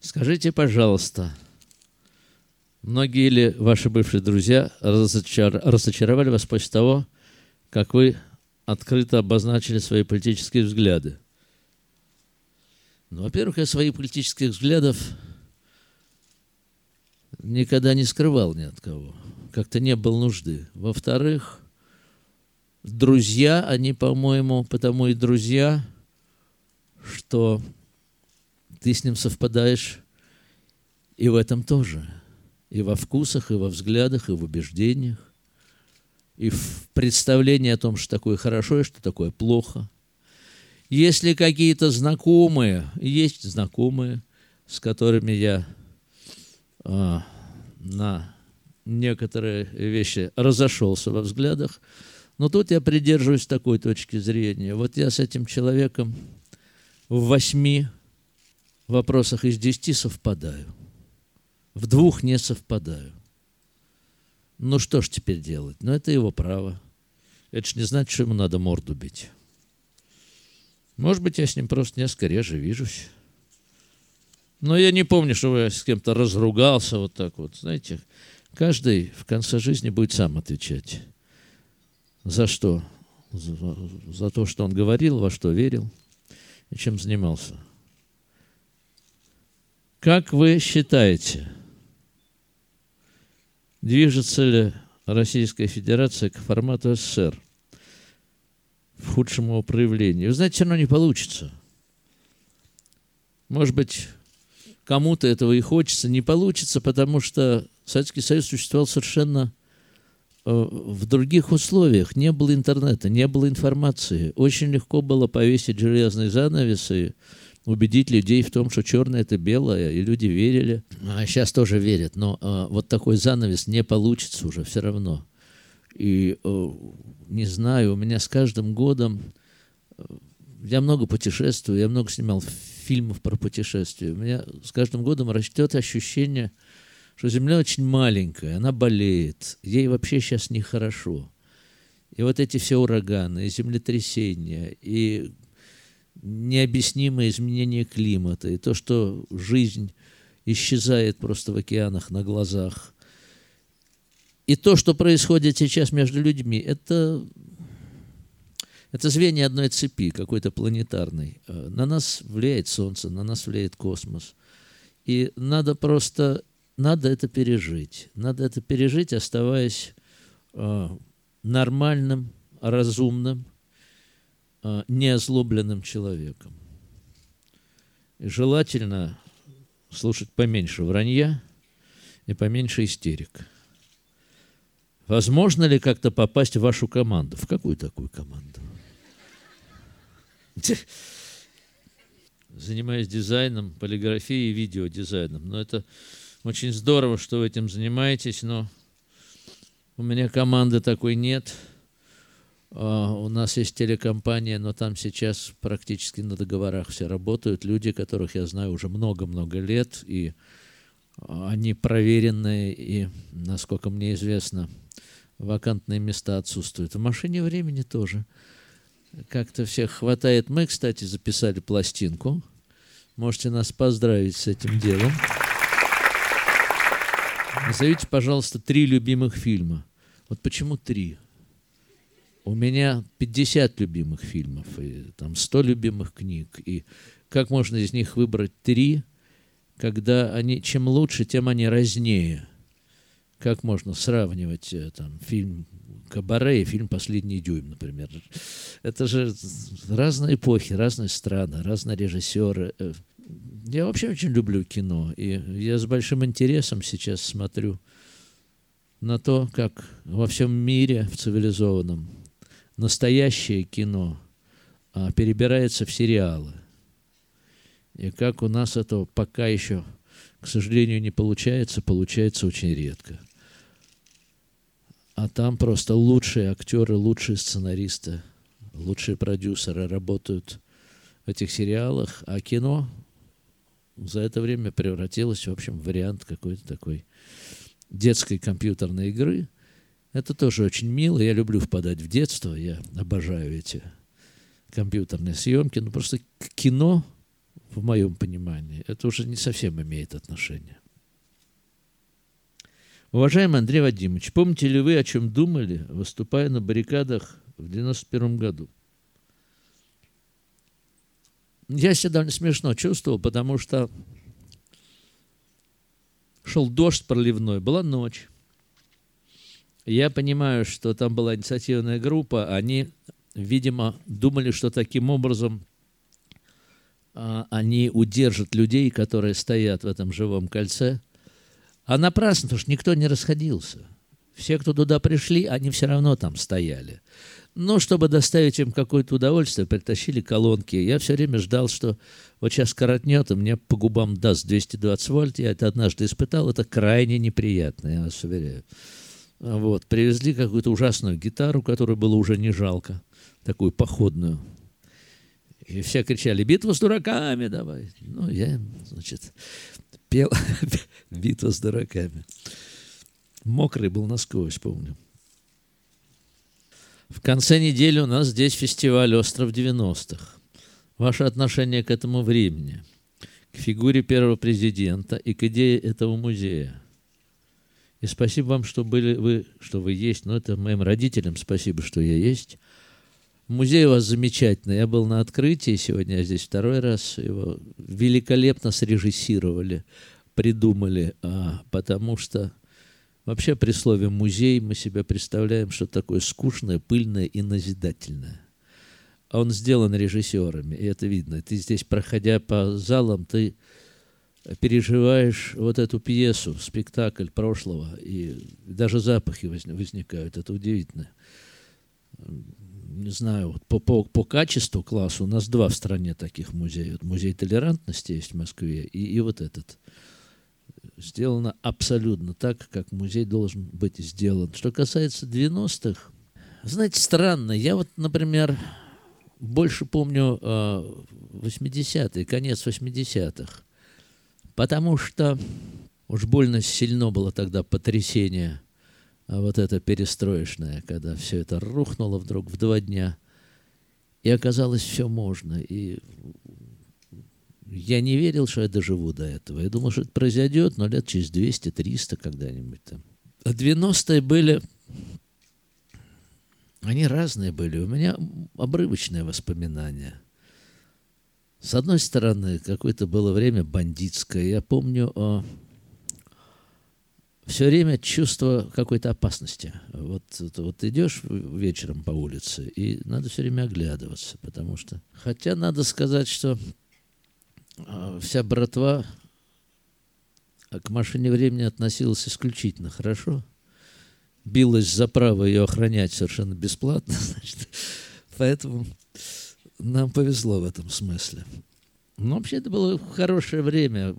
Скажите, пожалуйста, многие ли ваши бывшие друзья разочар... разочаровали вас после того, как вы открыто обозначили свои политические взгляды? Ну, во-первых, я своих политических взглядов никогда не скрывал ни от кого. Как-то не было нужды. Во-вторых, друзья, они, по-моему, потому и друзья, что ты с ним совпадаешь и в этом тоже. И во вкусах, и во взглядах, и в убеждениях, и в представлении о том, что такое хорошо и что такое плохо. Если какие-то знакомые, есть знакомые, с которыми я а, на некоторые вещи разошелся во взглядах, но тут я придерживаюсь такой точки зрения. Вот я с этим человеком в восьми вопросах из десяти совпадаю. В двух не совпадаю. Ну что ж теперь делать? Ну это его право. Это ж не значит, что ему надо морду бить. Может быть, я с ним просто несколько реже вижусь. Но я не помню, что я с кем-то разругался вот так вот. Знаете, каждый в конце жизни будет сам отвечать. За что? За, за то, что он говорил, во что верил и чем занимался. Как вы считаете, движется ли Российская Федерация к формату СССР в худшем его проявлении? Вы знаете, все равно не получится. Может быть, кому-то этого и хочется, не получится, потому что Советский Союз существовал совершенно э, в других условиях. Не было интернета, не было информации. Очень легко было повесить железные занавесы убедить людей в том, что черное это белое, и люди верили. А сейчас тоже верят, но а, вот такой занавес не получится уже все равно. И а, не знаю, у меня с каждым годом э, я много путешествую, я много снимал фильмов про путешествия. У меня с каждым годом растет ощущение, что Земля очень маленькая, она болеет, ей вообще сейчас нехорошо. И вот эти все ураганы, и землетрясения, и необъяснимое изменение климата, и то, что жизнь исчезает просто в океанах на глазах. И то, что происходит сейчас между людьми, это, это звенья одной цепи, какой-то планетарной. Э, на нас влияет Солнце, на нас влияет космос. И надо просто, надо это пережить. Надо это пережить, оставаясь э, нормальным, разумным, неозлобленным человеком. И желательно слушать поменьше вранья и поменьше истерик. Возможно ли как-то попасть в вашу команду? В какую такую команду? Занимаюсь дизайном, полиграфией и видеодизайном. Но это очень здорово, что вы этим занимаетесь, но у меня команды такой нет – у нас есть телекомпания, но там сейчас практически на договорах все работают. Люди, которых я знаю уже много-много лет, и а, они проверенные, и, насколько мне известно, вакантные места отсутствуют. В машине времени тоже. Как-то всех хватает. Мы, кстати, записали пластинку. Можете нас поздравить с этим делом. Назовите, пожалуйста, три любимых фильма. Вот почему три? У меня 50 любимых фильмов, и там 100 любимых книг. И как можно из них выбрать три, когда они, чем лучше, тем они разнее. Как можно сравнивать э, там, фильм «Кабаре» и фильм «Последний дюйм», например. Это же разные эпохи, разные страны, разные режиссеры. Э, я вообще очень люблю кино, и я с большим интересом сейчас смотрю на то, как во всем мире, в цивилизованном, настоящее кино а, перебирается в сериалы. И как у нас это пока еще, к сожалению, не получается, получается очень редко. А там просто лучшие актеры, лучшие сценаристы, лучшие продюсеры работают в этих сериалах, а кино за это время превратилось, в общем, в вариант какой-то такой детской компьютерной игры – это тоже очень мило. Я люблю впадать в детство. Я обожаю эти компьютерные съемки. Ну, просто кино в моем понимании. Это уже не совсем имеет отношение. Уважаемый Андрей Вадимович, помните ли вы, о чем думали, выступая на баррикадах в 91 году? Я себя довольно смешно чувствовал, потому что шел дождь проливной, была ночь. Я понимаю, что там была инициативная группа, они, видимо, думали, что таким образом а, они удержат людей, которые стоят в этом живом кольце. А напрасно, потому что никто не расходился. Все, кто туда пришли, они все равно там стояли. Но чтобы доставить им какое-то удовольствие, притащили колонки. Я все время ждал, что вот сейчас коротнет, и мне по губам даст 220 вольт. Я это однажды испытал. Это крайне неприятно, я вас уверяю. Вот. Привезли какую-то ужасную гитару, которую было уже не жалко. Такую походную. И все кричали, битва с дураками давай. Ну, я, значит, пел битва с дураками. Мокрый был насквозь, помню. В конце недели у нас здесь фестиваль «Остров 90-х». Ваше отношение к этому времени, к фигуре первого президента и к идее этого музея. И спасибо вам, что были вы, что вы есть. Но это моим родителям спасибо, что я есть. Музей у вас замечательный. Я был на открытии сегодня, я здесь второй раз. Его великолепно срежиссировали, придумали, а, потому что Вообще при слове «музей» мы себе представляем, что такое скучное, пыльное и назидательное. А он сделан режиссерами, и это видно. Ты здесь, проходя по залам, ты переживаешь вот эту пьесу, спектакль прошлого, и даже запахи возникают. Это удивительно. Не знаю, по, по, по качеству класса у нас два в стране таких музея. Музей толерантности есть в Москве, и, и вот этот – сделано абсолютно так, как музей должен быть сделан. Что касается 90-х, знаете, странно. Я вот, например, больше помню 80-е, э, конец 80-х, потому что уж больно сильно было тогда потрясение а вот это перестроечное, когда все это рухнуло вдруг в два дня, и оказалось, все можно. И я не верил, что я доживу до этого. Я думал, что это произойдет, но лет через 200-300 когда-нибудь там. А 90-е были... Они разные были. У меня обрывочные воспоминания. С одной стороны, какое-то было время бандитское. Я помню о... все время чувство какой-то опасности. Вот, вот идешь вечером по улице, и надо все время оглядываться, потому что... Хотя надо сказать, что а, вся братва к машине времени относилась исключительно хорошо. Билась за право ее охранять совершенно бесплатно. Значит, поэтому нам повезло в этом смысле. Но вообще это было хорошее время.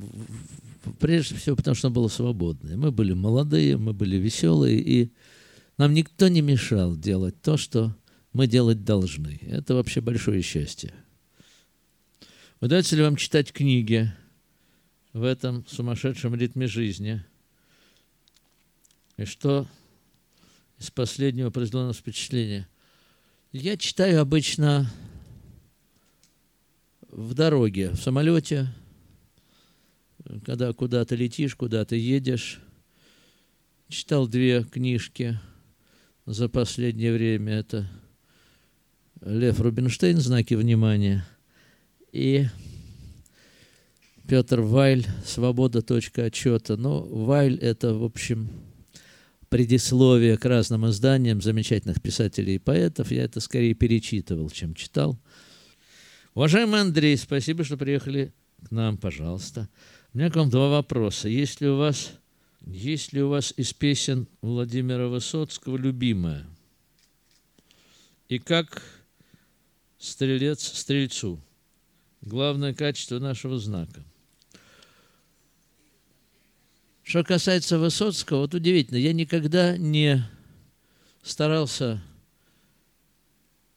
Прежде всего, потому что оно было свободное. Мы были молодые, мы были веселые, и нам никто не мешал делать то, что мы делать должны. Это вообще большое счастье. Удается ли вам читать книги в этом сумасшедшем ритме жизни? И что из последнего произвело на впечатление? Я читаю обычно в дороге, в самолете, когда куда-то летишь, куда-то едешь. Читал две книжки за последнее время. Это Лев Рубинштейн «Знаки внимания» и Петр Вайль «Свобода. Точка отчета». Ну, Вайль – это, в общем, предисловие к разным изданиям замечательных писателей и поэтов. Я это скорее перечитывал, чем читал. Уважаемый Андрей, спасибо, что приехали к нам, пожалуйста. У меня к вам два вопроса. Есть ли у вас, есть ли у вас из песен Владимира Высоцкого любимая? И как стрелец стрельцу – главное качество нашего знака. Что касается Высоцкого, вот удивительно, я никогда не старался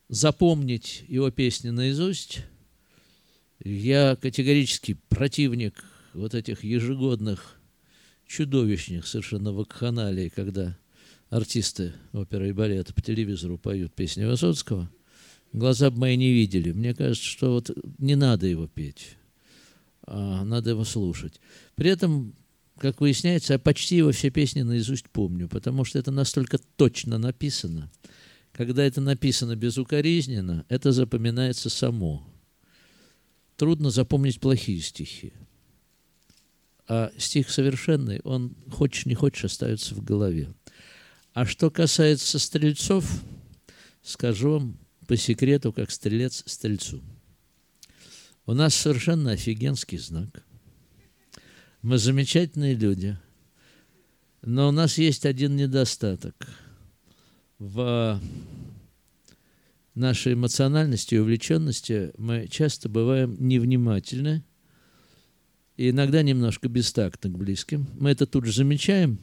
запомнить его песни наизусть. Я категорически противник вот этих ежегодных чудовищных совершенно вакханалий, когда артисты оперы и балета по телевизору поют песни Высоцкого – глаза бы мои не видели. Мне кажется, что вот не надо его петь. а, надо его слушать. При этом, как выясняется, я почти его все песни наизусть помню, потому что это настолько точно написано. Когда это написано безукоризненно, это запоминается само. Трудно запомнить плохие стихи. А стих совершенный, он, хочешь не хочешь, остается в голове. А что касается стрельцов, скажу вам по секрету, как стрелец стрельцу. У нас совершенно офигенский знак. Мы замечательные люди. Но у нас есть один недостаток. В нашей эмоциональности и увлеченности мы часто бываем невнимательны и иногда немножко бестактны к близким. Мы это тут же замечаем,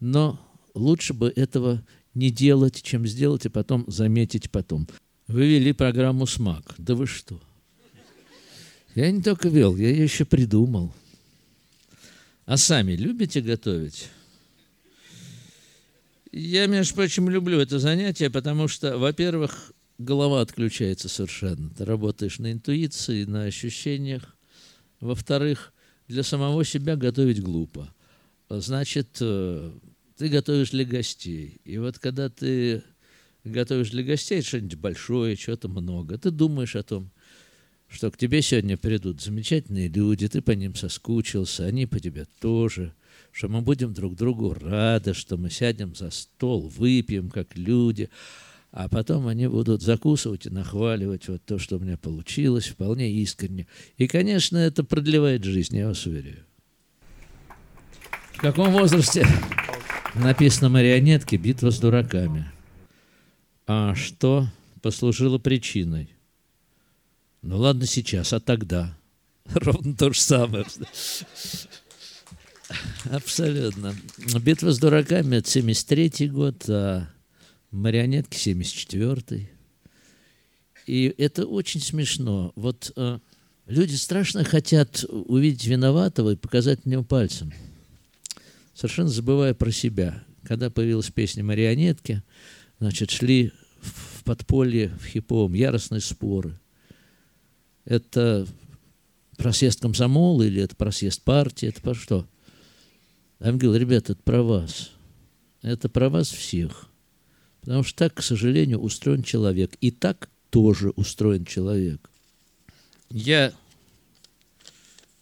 но лучше бы этого не делать, чем сделать и потом заметить потом. Вы вели программу «Смак». Да вы что? Я не только вел, я ее еще придумал. А сами любите готовить? Я, между прочим, люблю это занятие, потому что, во-первых, голова отключается совершенно. Ты работаешь на интуиции, на ощущениях. Во-вторых, для самого себя готовить глупо. Значит, э, ты готовишь для гостей. И вот когда ты готовишь для гостей что-нибудь большое, чего-то много, ты думаешь о том, что к тебе сегодня придут замечательные люди, ты по ним соскучился, они по тебе тоже, что мы будем друг другу рады, что мы сядем за стол, выпьем как люди, а потом они будут закусывать и нахваливать вот то, что у меня получилось, вполне искренне. И, конечно, это продлевает жизнь, я вас уверяю. В каком возрасте написано марионетки «Битва с дураками»? А что послужило причиной? Ну ладно сейчас, а тогда? Ровно то же самое. Абсолютно. Битва с дураками это 73 год, а марионетки 74 И это очень смешно. Вот э, люди страшно хотят увидеть виноватого и показать на него пальцем, совершенно забывая про себя. Когда появилась песня «Марионетки», значит, шли в подполье, в хиповом, яростные споры – это просъезд комсомола или это просъезд партии, это про что? Я им говорил, ребята, это про вас. Это про вас всех. Потому что так, к сожалению, устроен человек. И так тоже устроен человек. Я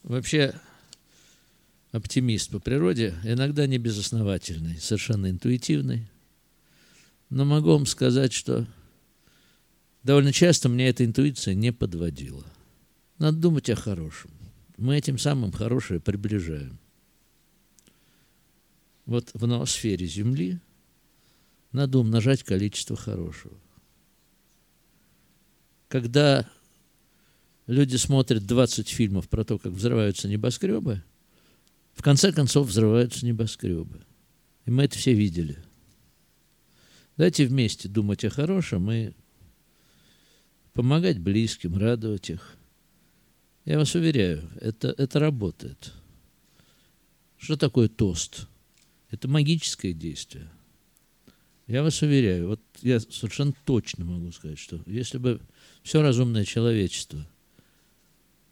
вообще оптимист по природе, иногда не безосновательный, совершенно интуитивный. Но могу вам сказать, что довольно часто мне эта интуиция не подводила. Надо думать о хорошем. Мы этим самым хорошее приближаем. Вот в ноосфере Земли надо умножать количество хорошего. Когда люди смотрят 20 фильмов про то, как взрываются небоскребы, в конце концов взрываются небоскребы. И мы это все видели. Давайте вместе думать о хорошем и помогать близким, радовать их – я вас уверяю, это, это работает. Что такое тост? Это магическое действие. Я вас уверяю, вот я совершенно точно могу сказать, что если бы все разумное человечество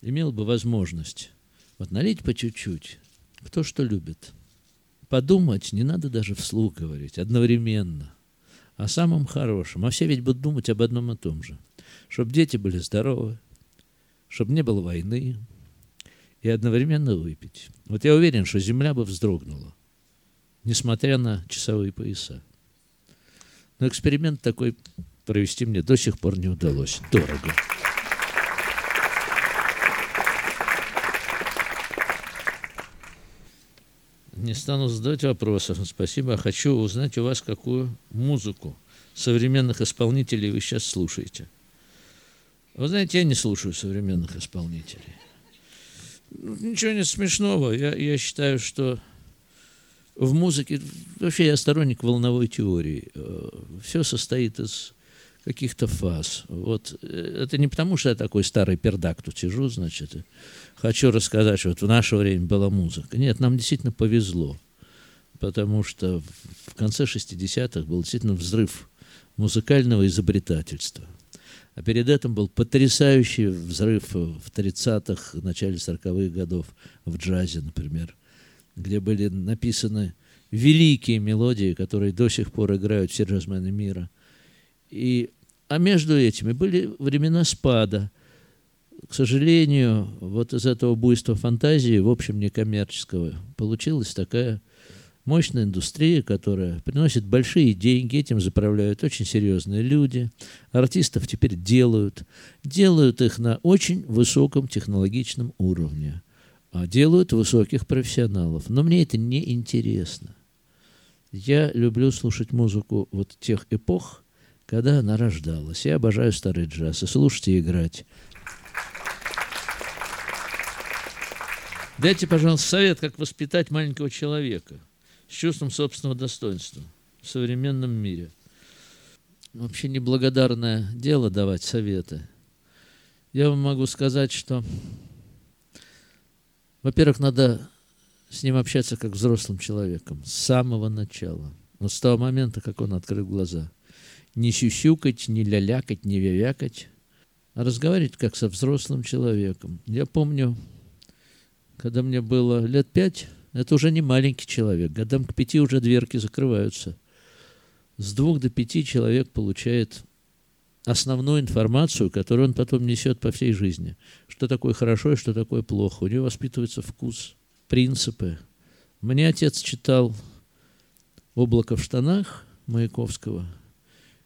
имело бы возможность вот налить по чуть-чуть, кто что любит, подумать не надо даже вслух говорить, одновременно, о самом хорошем. А все ведь будут думать об одном и том же. Чтобы дети были здоровы, чтобы не было войны, и одновременно выпить. Вот я уверен, что земля бы вздрогнула, несмотря на часовые пояса. Но эксперимент такой провести мне до сих пор не удалось. Дорого. Не стану задавать вопросов. Спасибо. Хочу узнать у вас, какую музыку современных исполнителей вы сейчас слушаете. Вы знаете, я не слушаю современных исполнителей. Ничего нет смешного. Я, я считаю, что в музыке... Вообще я сторонник волновой теории. Э, Все состоит из каких-то фаз. Вот э, это не потому, что я такой старый пердак тут сижу, значит, хочу рассказать, что вот в наше время была музыка. Нет, нам действительно повезло, потому что в конце 60-х был действительно взрыв музыкального изобретательства – А перед этим был потрясающий взрыв в 30-х, начале 40-х годов в джазе, например, где были написаны великие мелодии, которые до сих пор играют все джазмены мира. И, а между этими были времена спада. К сожалению, вот из этого буйства фантазии, в общем, некоммерческого, получилась такая мощная индустрия, которая приносит большие деньги, этим заправляют очень серьезные люди. Артистов теперь делают. Делают их на очень высоком технологичном уровне. А делают высоких профессионалов. Но мне это не интересно. Я люблю слушать музыку вот тех эпох, когда она рождалась. Я обожаю старый джаз. И слушать и играть. Дайте, пожалуйста, совет, как воспитать маленького человека – с чувством собственного достоинства в современном мире. Вообще неблагодарное дело давать советы. Я вам могу сказать, что, во-первых, надо с ним общаться как взрослым человеком с самого начала. Вот с того момента, как он открыл глаза. Не сюсюкать, не лялякать, не вявякать, а разговаривать как со взрослым человеком. Я помню, когда мне было лет пять, это уже не маленький человек. Годам к пяти уже дверки закрываются. С двух до пяти человек получает основную информацию, которую он потом несет по всей жизни. Что такое хорошо и что такое плохо. У него воспитывается вкус, принципы. Мне отец читал «Облако в штанах» Маяковского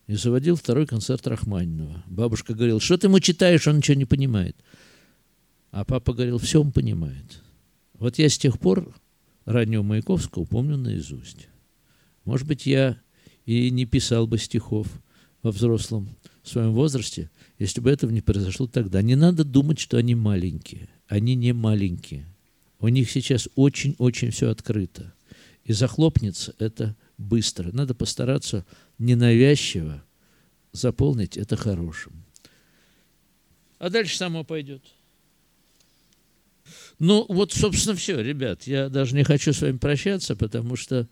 и заводил второй концерт Рахманинова. Бабушка говорила, что ты ему читаешь, он ничего не понимает. А папа говорил, все он понимает. Вот я с тех пор раннего Маяковского помню наизусть. Может быть, я и не писал бы стихов во взрослом своем возрасте, если бы этого не произошло тогда. Не надо думать, что они маленькие. Они не маленькие. У них сейчас очень-очень все открыто. И захлопнется это быстро. Надо постараться ненавязчиво заполнить это хорошим. А дальше само пойдет. Ну, вот, собственно, все, ребят. Я даже не хочу с вами прощаться, потому что